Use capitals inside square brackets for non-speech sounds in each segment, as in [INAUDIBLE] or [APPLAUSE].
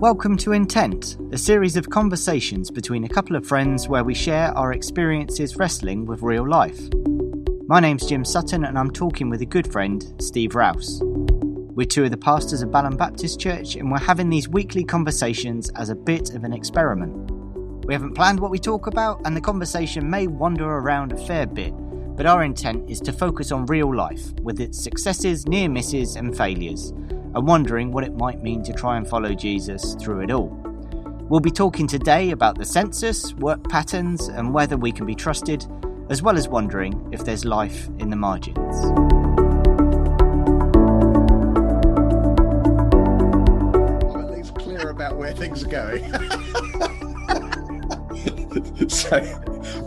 Welcome to Intent, a series of conversations between a couple of friends where we share our experiences wrestling with real life. My name's Jim Sutton, and I'm talking with a good friend, Steve Rouse. We're two of the pastors of Balham Baptist Church, and we're having these weekly conversations as a bit of an experiment. We haven't planned what we talk about, and the conversation may wander around a fair bit, but our intent is to focus on real life, with its successes, near misses, and failures and wondering what it might mean to try and follow Jesus through it all. We'll be talking today about the census, work patterns, and whether we can be trusted, as well as wondering if there's life in the margins. I'm at least clear about where things are going. [LAUGHS] so,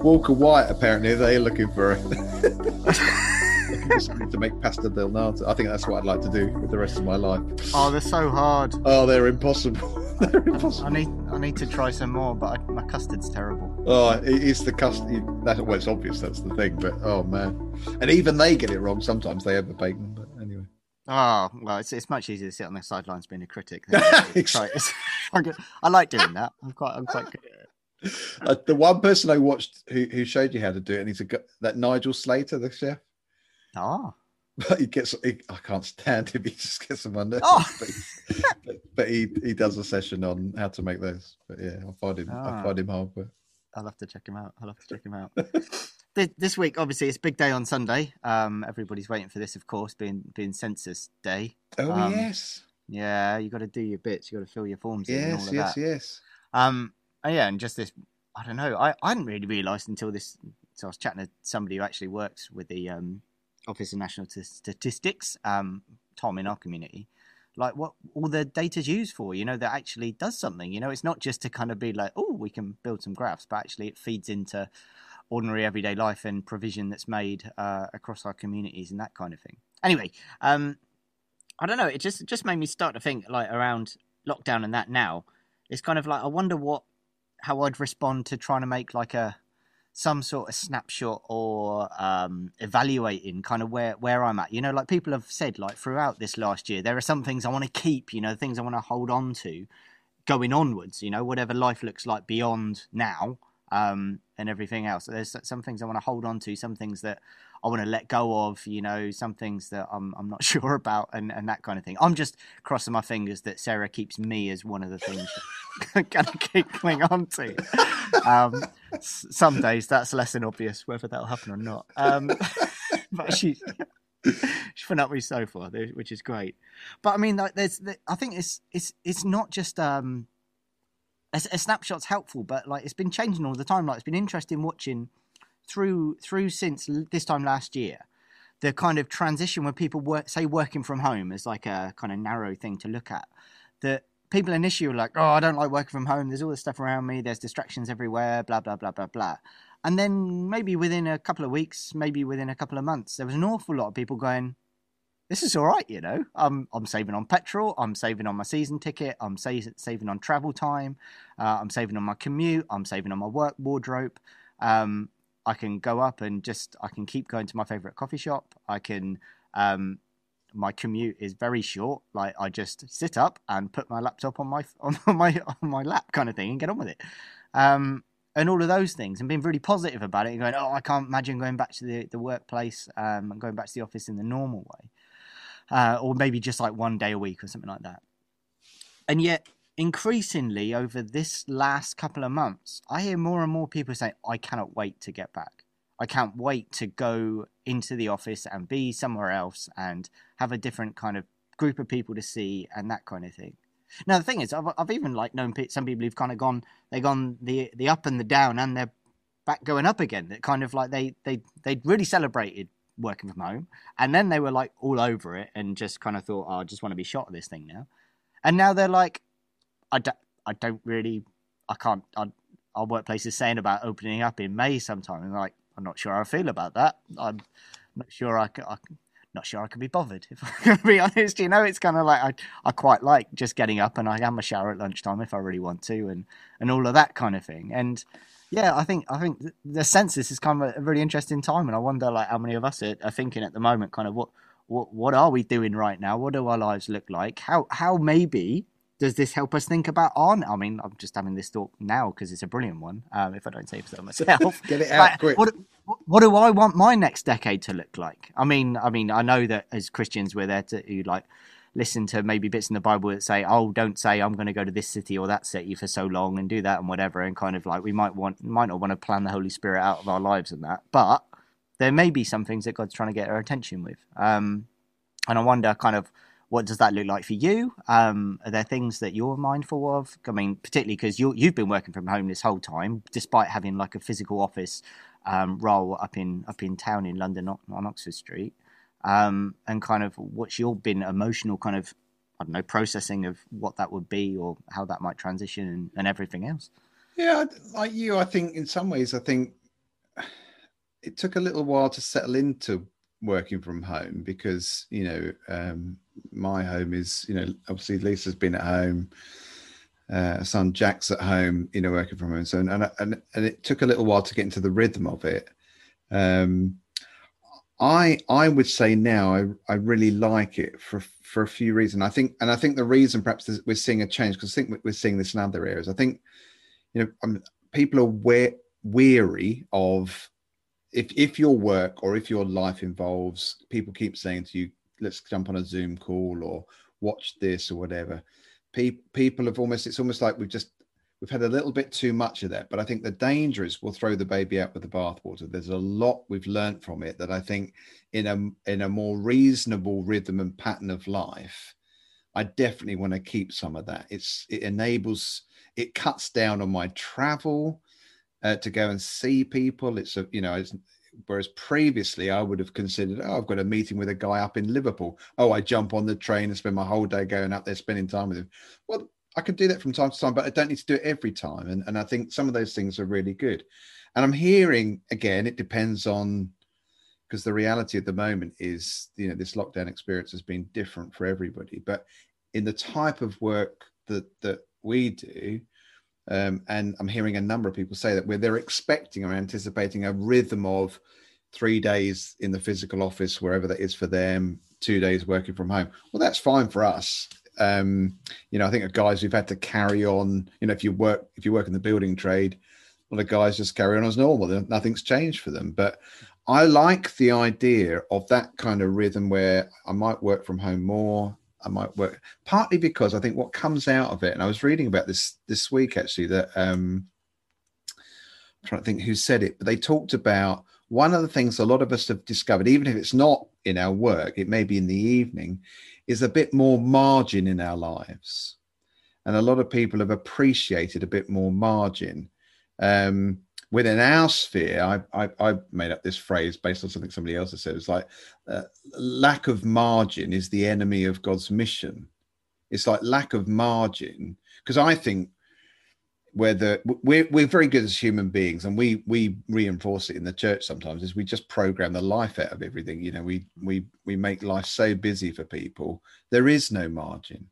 Walker White apparently they're looking for something [LAUGHS] to make pastel de nata. I think that's what I'd like to do with the rest of my life. Oh, they're so hard. Oh, they're impossible. [LAUGHS] they're impossible. I need, I need to try some more, but I, my custard's terrible. Oh, it is the custard. That well, it's obvious that's the thing, but oh man, and even they get it wrong sometimes. They ever overbake them, but anyway. Oh well, it's, it's much easier to sit on the sidelines being a critic. Than actually [LAUGHS] try [LAUGHS] it. I like doing that. I'm quite, I'm quite good at it. Uh, the one person I watched who, who showed you how to do it, and he's a, that Nigel Slater, the chef. Oh, But he gets, he, I can't stand him. [LAUGHS] He just gets them under. Oh. But, he, but, but he he does a session on how to make those. But yeah, I find him, I Ah. find him hard. But I'll have to check him out. I'll have to check him out. [LAUGHS] This week, obviously, it's big day on Sunday. Um, everybody's waiting for this, of course, being being census day. oh Um, yes, Yeah, you got to do your bits. You got to fill your forms in and all yes, yes, that. yes. Um, oh, yeah, and just this, I don't know. I, I hadn't really realised until this. So I was chatting to somebody who actually works with the um, Office of National Statistics, um, Tom in our community, like what all the data's used for. You know, that actually does something. You know, it's not just to kind of be like, oh, we can build some graphs, but actually it feeds into ordinary everyday life and provision that's made uh, across our communities and that kind of thing. Anyway, um, I don't know. It just just made me start to think like around lockdown and that now. It's kind of like I wonder what how I'd respond to trying to make like a some sort of snapshot or um, evaluating kind of where where I'm at. You know, like people have said like throughout this last year, there are some things I want to keep. You know, things I want to hold on to going onwards. You know, whatever life looks like beyond now um, and everything else. There's some things I want to hold on to, some things that I want to let go of, you know, some things that I'm I'm not [LAUGHS] sure about and, and that kind of thing. I'm just crossing my fingers that Sarah keeps me as one of the things [LAUGHS] I'm gonna keep clinging on to. Um, some days that's less than obvious whether that'll happen or not. Um, [LAUGHS] but she she's putting up with me so far, which is great. But I mean, like, there's I think it's it's it's not just um a, a snapshot's helpful, but like it's been changing all the time. Like it's been interesting watching through through since this time last year the kind of transition where people work say working from home is like a kind of narrow thing to look at that people initially were like oh i don't like working from home. There's all this stuff around me. There's distractions everywhere blah blah blah blah blah. And then maybe within a couple of weeks maybe within a couple of months there was an awful lot of people going this is all right you know. I'm, I'm saving on petrol. I'm saving on my season ticket. I'm sa- saving on travel time. Uh, i'm saving on my commute. I'm saving on my work wardrobe. Um, I can go up and just I can keep going to my favorite coffee shop. I can um my commute is very short. Like I just sit up and put my laptop on my [LAUGHS] on my on my lap kind of thing and get on with it. Um and all of those things and being really positive about it and going, Oh, I can't imagine going back to the, the workplace um and going back to the office in the normal way. Uh, or maybe just like one day a week or something like that. And yet increasingly over this last couple of months, I hear more and more people say, I cannot wait to get back. I can't wait to go into the office and be somewhere else and have a different kind of group of people to see and that kind of thing. Now the thing is, I've, I've even like known some people who've kind of gone, they've gone the the up and the down, and they're back going up again. That kind of like they they they really celebrated working from home, and then they were like all over it and just kind of thought, oh, I just want to be shot at this thing now, and now they're like, I don't, I don't really, I can't. I, our workplace is saying about opening up in May sometime, and like, I'm not sure how I feel about that. I'm not sure I can. I, can- not sure I can be bothered if [LAUGHS] I'm going to be honest. You know, it's kind of like I, I quite like just getting up and I have my shower at lunchtime if I really want to, and and all of that kind of thing. And yeah, I think I think the census is kind of a really interesting time, and I wonder like how many of us are, are thinking at the moment, kind of what what what are we doing right now? What do our lives look like? How how maybe does this help us think about on? I mean, I'm just having this thought now because it's a brilliant one. Um, if I don't say so myself, [LAUGHS] get it out quick. What, what do I want my next decade to look like? I mean, I mean, I know that as Christians we're there to like listen to maybe bits in the Bible that say, "Oh, don't say I'm going to go to this city or that city for so long and do that and whatever," and kind of like we might want might not want to plan the Holy Spirit out of our lives and that, but there may be some things that God's trying to get our attention with. Um, and I wonder, kind of, what does that look like for you? Um, are there things that you're mindful of? I mean, particularly because you you've been working from home this whole time, despite having like a physical office um, role up in up in town in London on Oxford Street um, and kind of what's your been emotional kind of I don't know processing of what that would be or how that might transition and, and everything else. Yeah, like you, I think in some ways, I think it took a little while to settle into working from home because you know um, my home is you know obviously Lisa's been at home, uh, son Jack's at home, you know working from home. So and and and it took a little while to get into the rhythm of it. Um, I I would say now I, I really like it for for a few reasons. I think and I think the reason perhaps we're seeing a change because I think we're seeing this in other areas. I think you know um, people are we- weary of if if your work or if your life involves people keep saying to you, let's jump on a Zoom call or watch this or whatever. People people have almost it's almost like we've just we've had a little bit too much of that. But I think the danger is we'll throw the baby out with the bathwater. There's a lot we've learned from it that I think in a in a more reasonable rhythm and pattern of life, I definitely want to keep some of that. It's it enables it cuts down on my travel uh, to go and see people. It's a you know it's, whereas previously I would have considered, oh, I've got a meeting with a guy up in Liverpool. Oh, I jump on the train and spend my whole day going up there, spending time with him. Well, I can do that from time to time, but I don't need to do it every time. And, and I think some of those things are really good. And I'm hearing again, it depends on because the reality at the moment is, you know, this lockdown experience has been different for everybody. But in the type of work that that we do, um, and I'm hearing a number of people say that where they're expecting or anticipating a rhythm of three days in the physical office, wherever that is for them, two days working from home. Well, that's fine for us um, you know, I think of guys who've had to carry on. You know, if you work if you work in the building trade, well, the guys just carry on as normal. Nothing's changed for them. But I like the idea of that kind of rhythm where I might work from home more. I might work partly because I think what comes out of it, and I was reading about this this week actually that um, I'm trying to think who said it, but they talked about one of the things a lot of us have discovered, even if it's not in our work, it may be in the evening, is a bit more margin in our lives. And a lot of people have appreciated a bit more margin. Um, within our sphere, I, I, I, made up this phrase based on something somebody else has said. It's like uh, lack of margin is the enemy of God's mission. It's like lack of margin. Because I think whether we're we're very good as human beings and we we reinforce it in the church sometimes is we just program the life out of everything you know we we we make life so busy for people there is no margin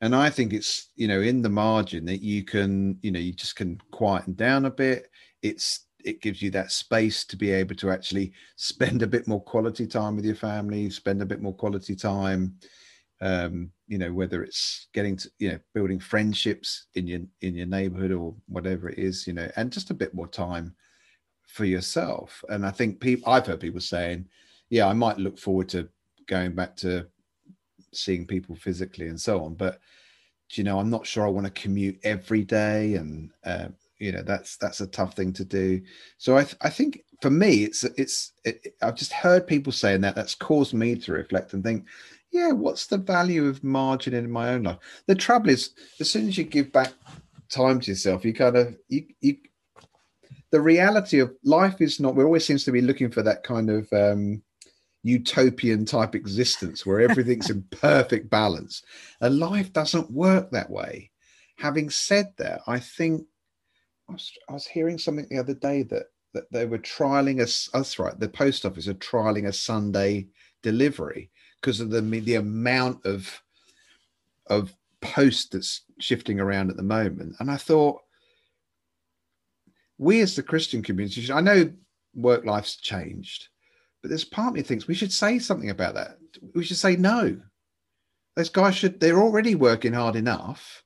and i think it's you know in the margin that you can you know you just can quieten down a bit it's it gives you that space to be able to actually spend a bit more quality time with your family spend a bit more quality time um, you know whether it's getting to you know building friendships in your in your neighborhood or whatever it is you know and just a bit more time for yourself. And i think people i've heard people saying yeah i might look forward to going back to seeing people physically and so on but you know i'm not sure i want to commute every day and uh, you know that's that's a tough thing to do so i th- i think for me it's it's it, i've just heard people saying that that's caused me to reflect and think yeah, what's the value of margin in my own life? The trouble is, as soon as you give back time to yourself, you kind of you you. The reality of life is not. We always seems to be looking for that kind of um, utopian type existence where everything's in [LAUGHS] perfect balance, and life doesn't work that way. Having said that, I think I was, I was hearing something the other day that that they were trialing a. That's right. The post office are trialing a Sunday delivery because of the the amount of of post that's shifting around at the moment. And I thought, we as the Christian community, I know work life's changed, but there's part of me thinks we should say something about that. We should say no. those guys should they're already working hard enough.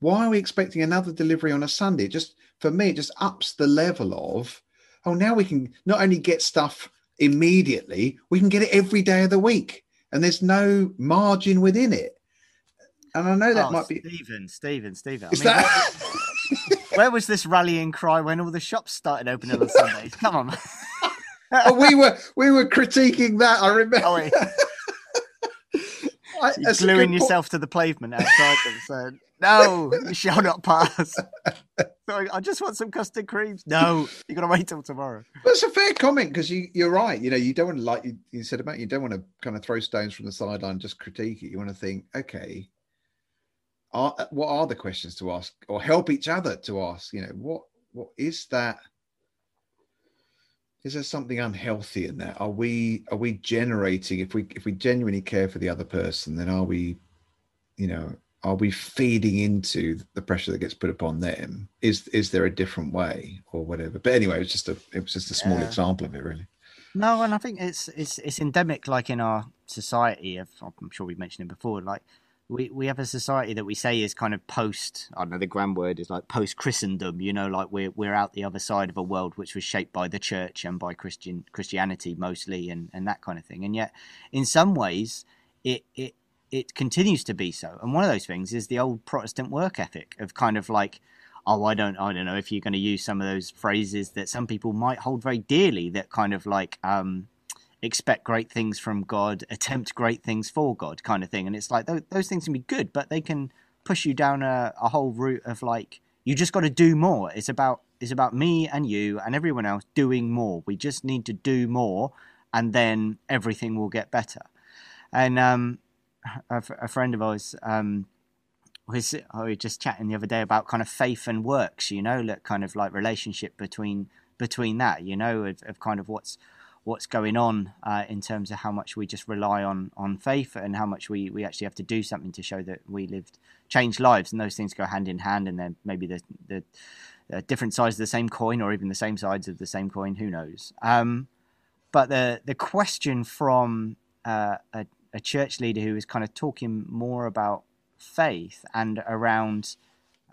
Why are we expecting another delivery on a Sunday? Just for me, it just ups the level of oh, now we can not only get stuff immediately, we can get it every day of the week. And there's no margin within it. And I know that Oh, might be Stephen, Stephen, Stephen. I is mean, that where, where was this rallying cry when all the shops started opening on Sundays? Come on. [LAUGHS] oh, we were we were critiquing that. I remember. Oh. I, You're gluing yourself to the pavement outside them, saying, [LAUGHS] "No, you shall not pass." [LAUGHS] I just want some custard creams. No, you got to wait till tomorrow. Well, it's a fair comment because you, you're right. You know, you don't want to like you, you said about you don't want to kind of throw stones from the sideline, and just critique it. You want to think, okay, are, what are the questions to ask, or help each other to ask? You know, what what is that? Is there something unhealthy in that? Are we are we generating if we if we genuinely care for the other person, then are we, you know, are we feeding into the pressure that gets put upon them? Is is there a different way or whatever? But anyway, it was just a it was just a small Yeah. example of it, really. No, and I think it's it's it's endemic, like in our society. Of, I'm sure we've mentioned it before. Like we we have a society that we say is kind of post. I don't know the grand word is like post Christendom. You know, like we're we're out the other side of a world which was shaped by the church and by Christian Christianity mostly, and and that kind of thing. And yet, in some ways, it it it continues to be so. And one of those things is the old Protestant work ethic of kind of like oh i don't i don't know if you're going to use some of those phrases that some people might hold very dearly that kind of like um expect great things from god attempt great things for god kind of thing. And it's like those, those things can be good but they can push you down a, a whole route of like you just got to do more. It's about it's about me and you and everyone else doing more. We just need to do more and then everything will get better. And um a, f- a friend of ours um was I was just chatting the other day about kind of faith and works, you know, that kind of like relationship between between that, you know, of, of kind of what's what's going on uh, in terms of how much we just rely on on faith and how much we we actually have to do something to show that we lived changed lives, and those things go hand in hand, and then maybe the the uh, different sides of the same coin, or even the same sides of the same coin, who knows? Um, but the the question from uh, a, a church leader who is kind of talking more about faith and around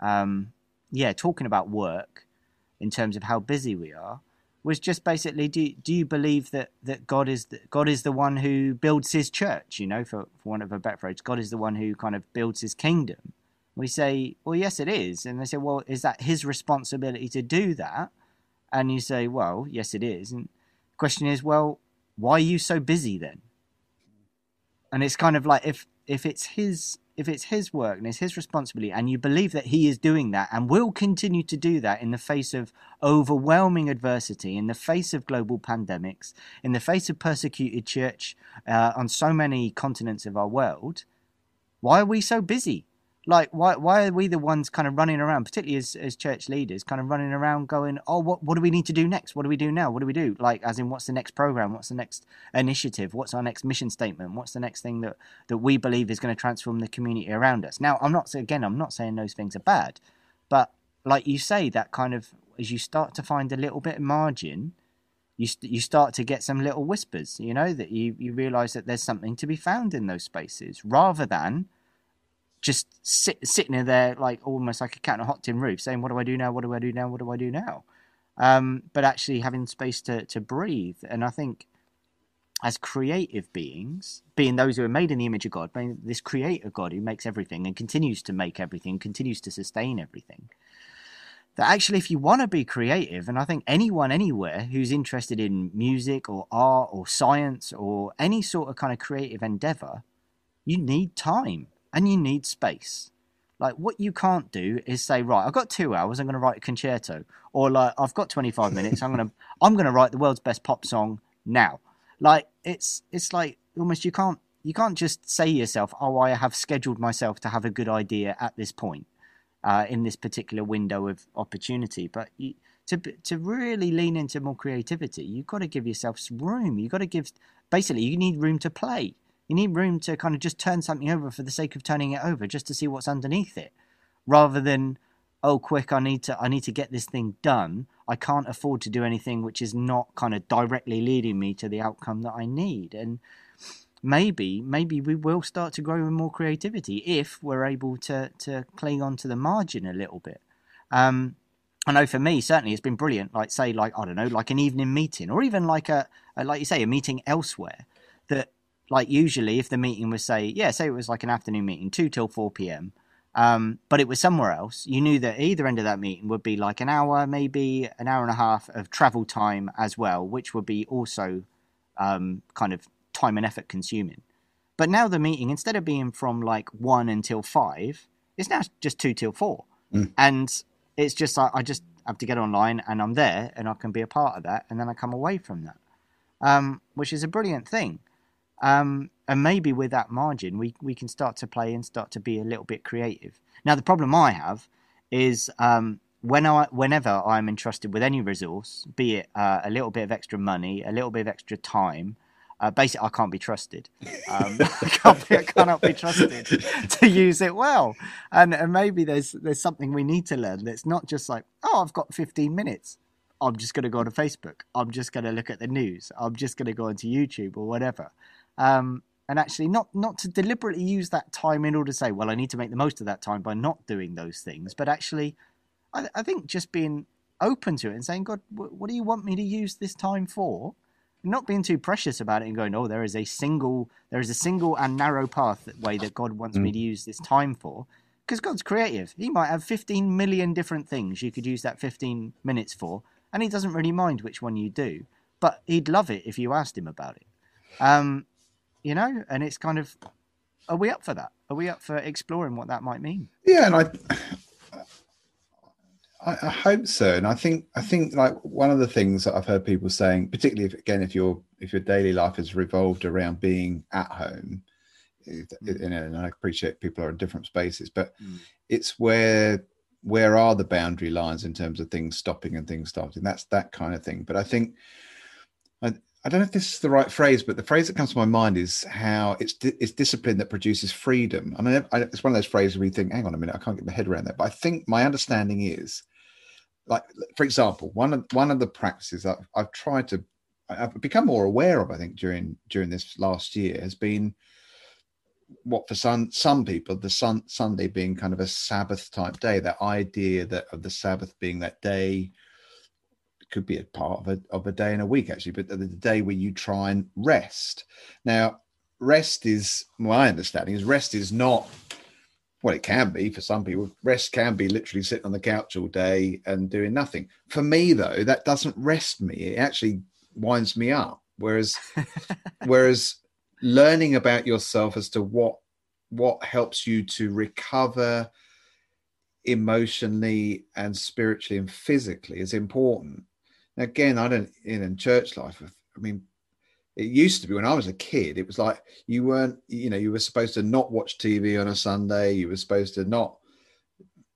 um yeah talking about work in terms of how busy we are was just basically do, do you believe that that god is the, god is the one who builds his church you know for, for want of a better phrase? God is the one who kind of builds his kingdom. We say well yes it is. And they say well is that his responsibility to do that? And you say well yes it is. And the question is well why are you so busy then? And it's kind of like if if it's his if it's his work and it's his responsibility and you believe that he is doing that and will continue to do that in the face of overwhelming adversity in the face of global pandemics in the face of persecuted church uh, on so many continents of our world why are we so busy like why why are we the ones kind of running around particularly as, as church leaders kind of running around going oh what what do we need to do next? What do we do now? What do we do? Like as in what's the next program? What's the next initiative? What's our next mission statement? What's the next thing that that we believe is going to transform the community around us? Now i'm not again i'm not saying those things are bad but like you say that kind of as you start to find a little bit of margin you, st- you start to get some little whispers you know that you, you realize that there's something to be found in those spaces rather than just sit, sitting in there like almost like a cat on a hot tin roof saying what do i do now? What do i do now? What do i do now? Um, but actually having space to, to breathe. And i think as creative beings being those who are made in the image of god being this creator god who makes everything and continues to make everything continues to sustain everything that actually if you want to be creative and i think anyone anywhere who's interested in music or art or science or any sort of kind of creative endeavor you need time and you need space like what you can't do is say right i've got two hours i'm going to write a concerto or like i've got 25 [LAUGHS] minutes i'm going to i'm going to write the world's best pop song now like it's it's like almost you can't you can't just say yourself oh i have scheduled myself to have a good idea at this point uh, in this particular window of opportunity. But you, to to really lean into more creativity, you've got to give yourself room. You've got to give basically you need room to play. You need room to kind of just turn something over for the sake of turning it over, just to see what's underneath it, rather than oh quick I need to I need to get this thing done. I can't afford to do anything which is not kind of directly leading me to the outcome that I need. And maybe maybe we will start to grow with more creativity if we're able to to cling on to the margin a little bit. Um, I know for me certainly it's been brilliant. Like say like I don't know like an evening meeting or even like a, a like you say a meeting elsewhere that like usually if the meeting was say yeah say it was like an afternoon meeting two till four p.m. Um, but it was somewhere else. You knew that either end of that meeting would be like an hour, maybe an hour and a half of travel time as well, which would be also um, kind of time and effort consuming. But now the meeting, instead of being from like one until five, it's now just two till four. Mm. And it's just like I just have to get online and I'm there and I can be a part of that. And then I come away from that, um, which is a brilliant thing. Um, and maybe with that margin, we, we can start to play and start to be a little bit creative. Now, the problem I have is um, when I, whenever I'm entrusted with any resource, be it uh, a little bit of extra money, a little bit of extra time, uh, basically, I can't be trusted. Um, [LAUGHS] I, can't be, I cannot be trusted [LAUGHS] to use it well. And, and maybe there's there's something we need to learn. That's not just like, oh, I've got 15 minutes. I'm just going to go to Facebook. I'm just going to look at the news. I'm just going to go onto YouTube or whatever um, and actually not not to deliberately use that time in order to say, well, I need to make the most of that time by not doing those things, but actually, I, I think just being open to it and saying, God, what do you want me to use this time for? Not being too precious about it and going, oh, there is a single, there is a single and narrow path that way that God wants mm. me to use this time for, because God's creative. He might have 15 million different things you could use that 15 minutes for, and He doesn't really mind which one you do, but He'd love it if you asked Him about it. Um, you know, and it's kind of, are we up for that? Are we up for exploring what that might mean? Yeah, and I, I, I hope so. And I think, I think like one of the things that I've heard people saying, particularly if, again, if your if your daily life has revolved around being at home, mm. you know, and I appreciate people are in different spaces, but mm. it's where where are the boundary lines in terms of things stopping and things starting? That's that kind of thing. But I think I, I don't know if this is the right phrase, but the phrase that comes to my mind is how it's di- it's discipline that produces freedom. I mean, I, it's one of those phrases where you think, "Hang on a minute, I can't get my head around that." But I think my understanding is, like, for example, one of one of the practices I've, I've tried to, I've become more aware of. I think during during this last year has been what for some some people the sun, Sunday being kind of a Sabbath type day. That idea that of the Sabbath being that day could be a part of a, of a day in a week actually but the, the day where you try and rest. Now rest is my understanding is rest is not well it can be for some people rest can be literally sitting on the couch all day and doing nothing. For me though that doesn't rest me. It actually winds me up. Whereas [LAUGHS] whereas learning about yourself as to what what helps you to recover emotionally and spiritually and physically is important again, I don't in, in church life. I mean, it used to be when I was a kid, it was like you weren't, you know, you were supposed to not watch TV on a Sunday, you were supposed to not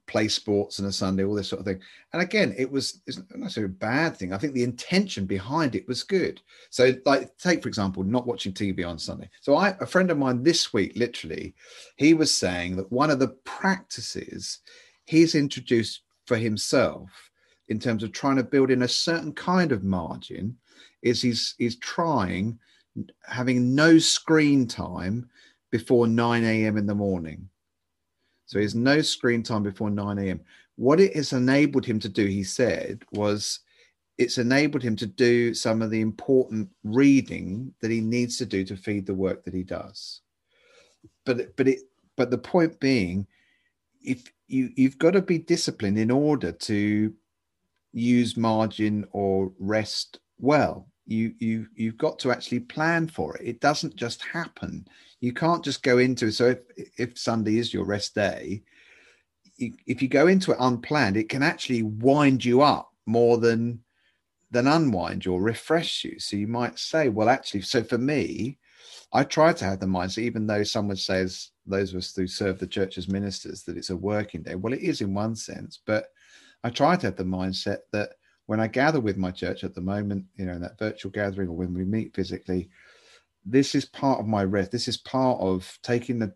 play sports on a Sunday, all this sort of thing. And again, it was it's not necessarily a bad thing. I think the intention behind it was good. So, like, take for example, not watching TV on Sunday. So, I a friend of mine this week, literally, he was saying that one of the practices he's introduced for himself in terms of trying to build in a certain kind of margin is he's he's trying having no screen time before 9 a.m. in the morning. So he has no screen time before 9 a.m. What it has enabled him to do, he said, was it's enabled him to do some of the important reading that he needs to do to feed the work that he does. But but it but the point being, if you you've got to be disciplined in order to use margin or rest well. You you you've got to actually plan for it. It doesn't just happen. You can't just go into so if if sunday is your rest day if you go into it unplanned it can actually wind you up more than than unwind you or refresh you. So you might say well actually so for me i try to have the mindset even though someone says those of us who serve the church as ministers that it's a working day. Well it is in one sense but I try to have the mindset that when I gather with my church at the moment, you know, in that virtual gathering or when we meet physically, this is part of my rest. This is part of taking the,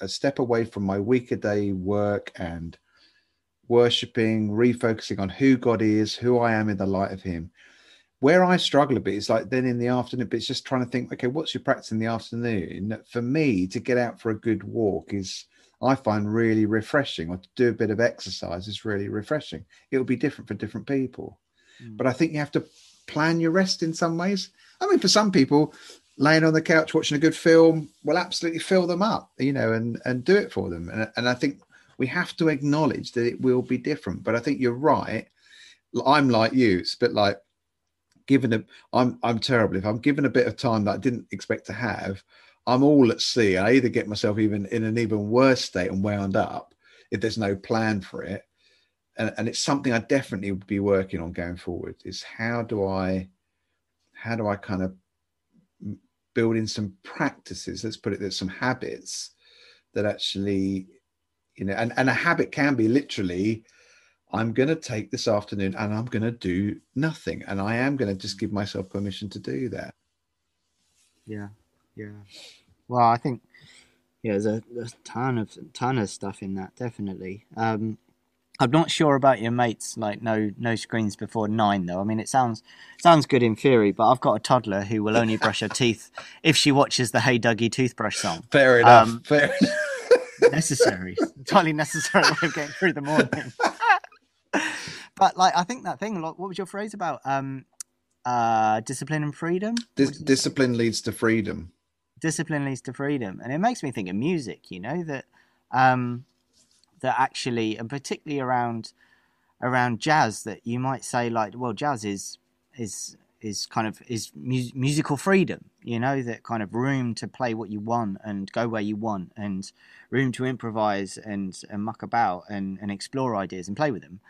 a step away from my week day work and worshiping, refocusing on who God is, who I am in the light of Him. where I struggle a bit is like then in the afternoon, but it's just trying to think, okay, what's your practice in the afternoon? For me, to get out for a good walk is I find really refreshing, or to do a bit of exercise is really refreshing. It'll be different for different people. Mm. But I think you have to plan your rest in some ways. I mean, for some people, laying on the couch watching a good film will absolutely fill them up, you know, and and do it for them. And, and I think we have to acknowledge that it will be different. But I think you're right. I'm like you. It's a bit like given a I'm I'm terrible. If I'm given a bit of time that I didn't expect to have, I'm all at sea. I either get myself even in an even worse state and wound up if there's no plan for it. And, and it's something I definitely would be working on going forward is how do I how do I kind of build in some practices, let's put it there's some habits that actually, you know, and, and a habit can be literally I'm going to take this afternoon and I'm going to do nothing. And I am going to just give myself permission to do that. Yeah. Yeah. Well, I think, yeah, there's a, a ton of, ton of stuff in that, definitely. Um, I'm not sure about your mates, like no no screens before nine though. I mean, it sounds sounds good in theory, but I've got a toddler who will only brush her teeth if she watches the Hey Duggee toothbrush song. Fair enough. Um, fair enough. necessary, entirely necessary way of getting through the morning but like, I think that thing. Like, what was your phrase about? Um, uh, discipline and freedom. Dis- discipline leads to freedom. Discipline leads to freedom, and it makes me think of music. You know that, um, that actually, and particularly around around jazz, that you might say like, well, jazz is is is kind of is mu- musical freedom you know that kind of room to play what you want and go where you want and room to improvise and, and muck about and, and explore ideas and play with them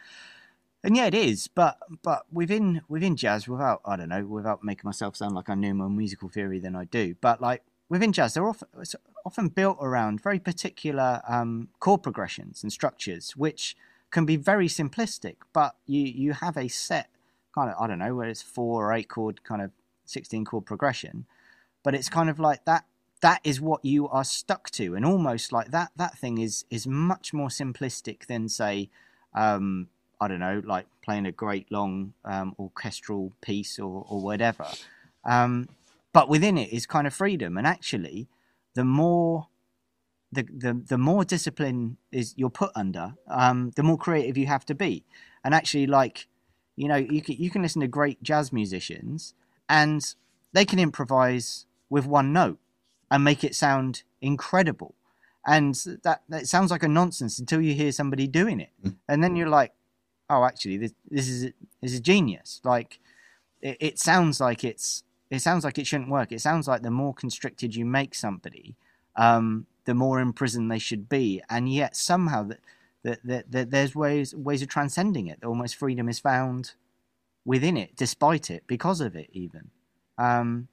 and yeah it is but but within within jazz without i don't know without making myself sound like i knew more musical theory than i do but like within jazz they're often, often built around very particular um, chord progressions and structures which can be very simplistic but you you have a set kind of I don't know where it's four or eight chord kind of sixteen chord progression, but it's kind of like that. That is what you are stuck to, and almost like that. That thing is is much more simplistic than say, um, I don't know, like playing a great long um, orchestral piece or or whatever. Um, but within it is kind of freedom, and actually, the more the, the the more discipline is you're put under, um, the more creative you have to be. And actually, like you know, you can, you can listen to great jazz musicians and they can improvise with one note and make it sound incredible. And that, that sounds like a nonsense until you hear somebody doing it. Mm. And then you're like, oh, actually, this, this is this is a genius. Like, it, it sounds like it's it sounds like it shouldn't work. It sounds like the more constricted you make somebody, um, the more imprisoned they should be. And yet somehow that that, that, that there's ways ways of transcending it. Almost freedom is found within it, despite it, because of it, even, um,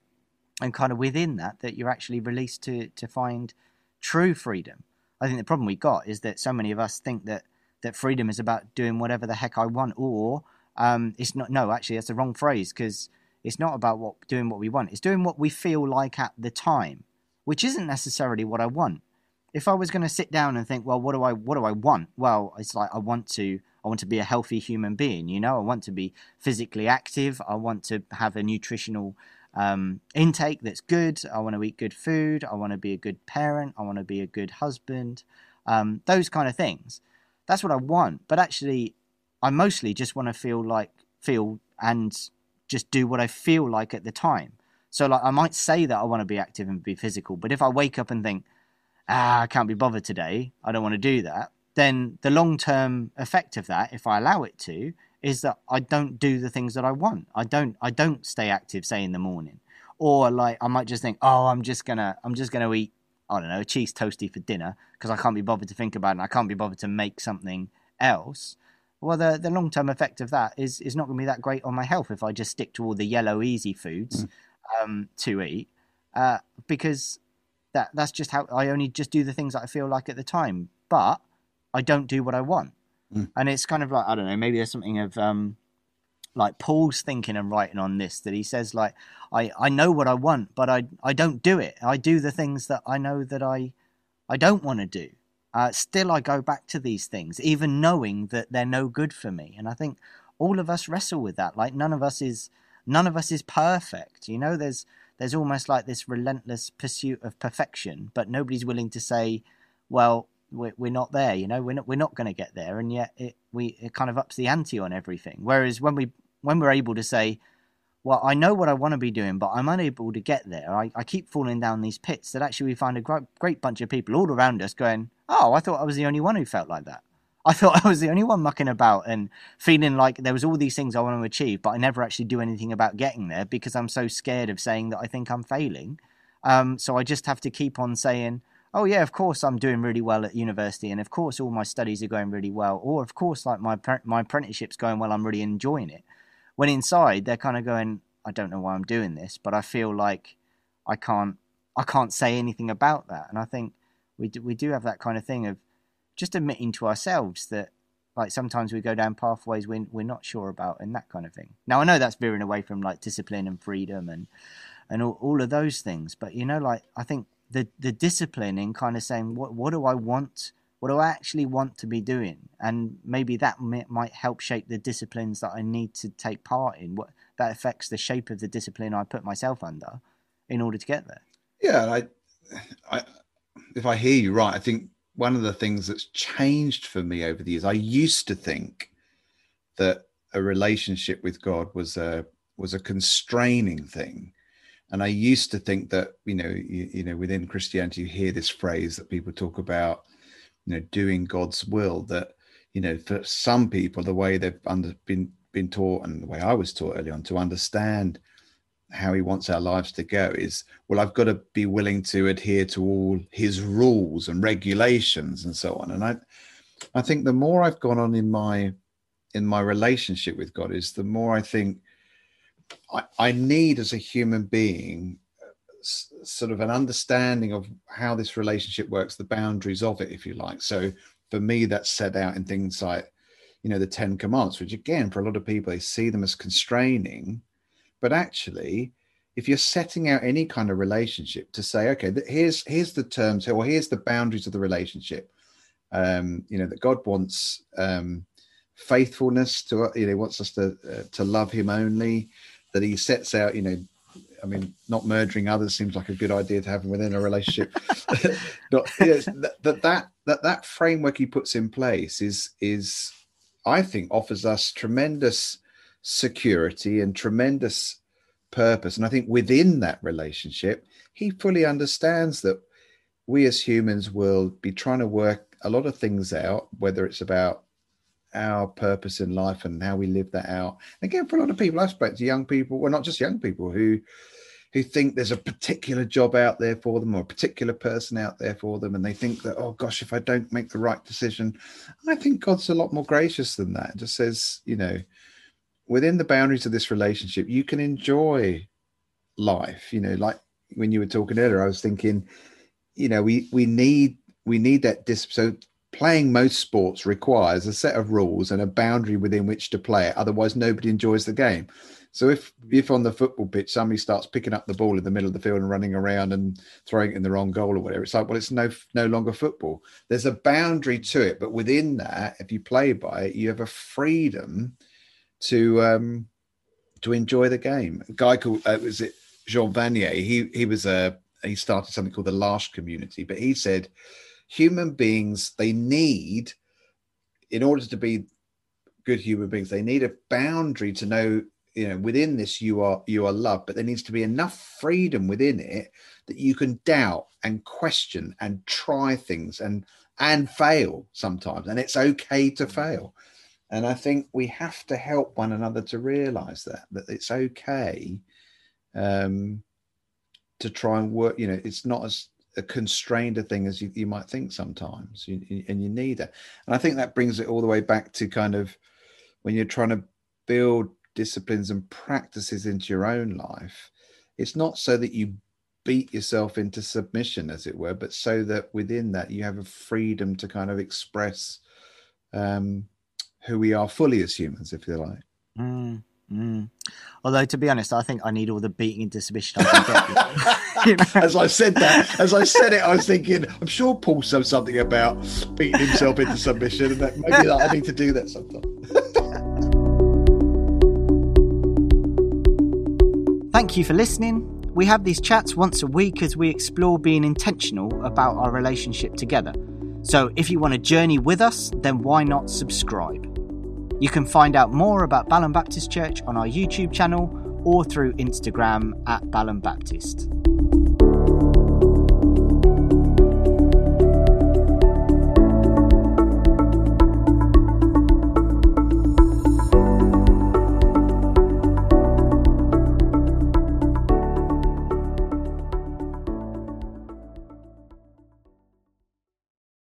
and kind of within that, that you're actually released to to find true freedom. I think the problem we got is that so many of us think that that freedom is about doing whatever the heck I want, or um, it's not. No, actually, that's the wrong phrase because it's not about what doing what we want. It's doing what we feel like at the time, which isn't necessarily what I want if I was going to sit down and think, well, what do I what do I want? Well, it's like I want to I want to be a healthy human being. You know, I want to be physically active. I want to have a nutritional um, intake that's good. I want to eat good food. I want to be a good parent. I want to be a good husband. Um, those kind of things. That's what I want. But actually, I mostly just want to feel like feel and just do what I feel like at the time. So like I might say that I want to be active and be physical, but if I wake up and think ah, I can't be bothered today, I don't want to do that, then the long term effect of that, if I allow it to, is that I don't do the things that I want. I don't I don't stay active, say in the morning. Or like I might just think, oh, I'm just gonna I'm just gonna eat I don't know a cheese toasty for dinner because I can't be bothered to think about it. and I can't be bothered to make something else. Well, the, the long term effect of that is is not going to be that great on my health if I just stick to all the yellow easy foods mm. um, to eat, uh, because that that's just how I only just do the things that I feel like at the time, but I don't do what I want. Mm. And it's kind of like I don't know, maybe there's something of um, like Paul's thinking and writing on this that he says like I I know what I want, but I I don't do it. I do the things that I know that I I don't want to do. Uh, still, I go back to these things, even knowing that they're no good for me. And I think all of us wrestle with that. Like none of us is none of us is perfect. You know, there's there's almost like this relentless pursuit of perfection, but nobody's willing to say, well, we're, we're not there. You know, we're not we're not going to get there, and yet it we it kind of ups the ante on everything. Whereas when we when we're able to say, well, I know what I want to be doing, but I'm unable to get there. I, I keep falling down these pits that actually we find a great, great bunch of people all around us going, oh, I thought I was the only one who felt like that. I thought I was the only one mucking about and feeling like there was all these things I want to achieve, but I never actually do anything about getting there because I'm so scared of saying that I think I'm failing. Um, so I just have to keep on saying, oh yeah, of course I'm doing really well at university, and of course all my studies are going really well, or of course like my my apprenticeship's going well, I'm really enjoying it. When inside they're kind of going, I don't know why I'm doing this, but I feel like I can't I can't say anything about that, and I think we do, we do have that kind of thing of just admitting to ourselves that like sometimes we go down pathways we're, we're not sure about and that kind of thing. Now i know that's veering away from like discipline and freedom and and all, all of those things but you know like i think the the discipline in kind of saying what what do i want what do i actually want to be doing? And maybe that might help shape the disciplines that i need to take part in what that affects the shape of the discipline i put myself under in order to get there. Yeah i i if i hear you right i think one of the things that's changed for me over the years. I used to think that a relationship with God was a was a constraining thing. And I used to think that, you know, you, you know, within Christianity, you hear this phrase that people talk about, you know, doing God's will, that, you know, for some people, the way they've under, been been taught and the way I was taught early on to understand how he wants our lives to go is well i've got to be willing to adhere to all his rules and regulations and so on. And i i think the more i've gone on in my in my relationship with god is the more i think i, I need as a human being uh, sort of an understanding of how this relationship works the boundaries of it if you like. So for me that's set out in things like you know the 10 commands which again for a lot of people they see them as constraining but actually, if you're setting out any kind of relationship to say, okay, here's here's the terms or here's the boundaries of the relationship. Um, you know that God wants um, faithfulness to you know he wants us to uh, to love Him only. That He sets out, you know, I mean, not murdering others seems like a good idea to have within a relationship. [LAUGHS] not, that, that that that that framework He puts in place is is I think offers us tremendous security and tremendous purpose. And I think within that relationship, he fully understands that we as humans will be trying to work a lot of things out, whether it's about our purpose in life and how we live that out. Again, for a lot of people, I spoke to young people, well, not just young people who who think there's a particular job out there for them or a particular person out there for them, and they think that, oh gosh, if I don't make the right decision, I think God's a lot more gracious than that. Just says, you know, within the boundaries of this relationship, you can enjoy life. You know, like when you were talking earlier, I was thinking, you know, we we need we need that. So playing most sports requires a set of rules and a boundary within which to play it. Otherwise, nobody enjoys the game. So if if on the football pitch somebody starts picking up the ball in the middle of the field and running around and throwing it in the wrong goal or whatever, it's like well, it's no no longer football. There's a boundary to it, but within that, if you play by it, you have a freedom to um, to enjoy the game. A guy called uh, was it Jean Vanier? He he was a he started something called the L'Arche Community, but he said human beings they need in order to be good human beings they need a boundary to know you know within this you are you are loved but there needs to be enough freedom within it that you can doubt and question and try things and and fail sometimes and it's okay to fail and I think we have to help one another to realize that, that it's okay um, to try and work, you know, it's not as a constrained a thing as you, you might think sometimes, you, and you need it. And I think that brings it all the way back to kind of when you're trying to build disciplines and practices into your own life, it's not so that you beat yourself into submission, as it were, but so that within that you have a freedom to kind of express um, who we are fully as humans, if you like. Mm, mm. Although, to be honest, I think I need all the beating into submission I can get. [LAUGHS] you know? As I said that, as I said it, I was thinking, I'm sure Paul said something about beating himself into submission, and that maybe I need to do that sometime. [LAUGHS] Thank you for listening. We have these chats once a week as we explore being intentional about our relationship together. So if you want to journey with us, then why not subscribe? You can find out more about Balham Baptist Church on our YouTube channel or through Instagram at Balham Baptist.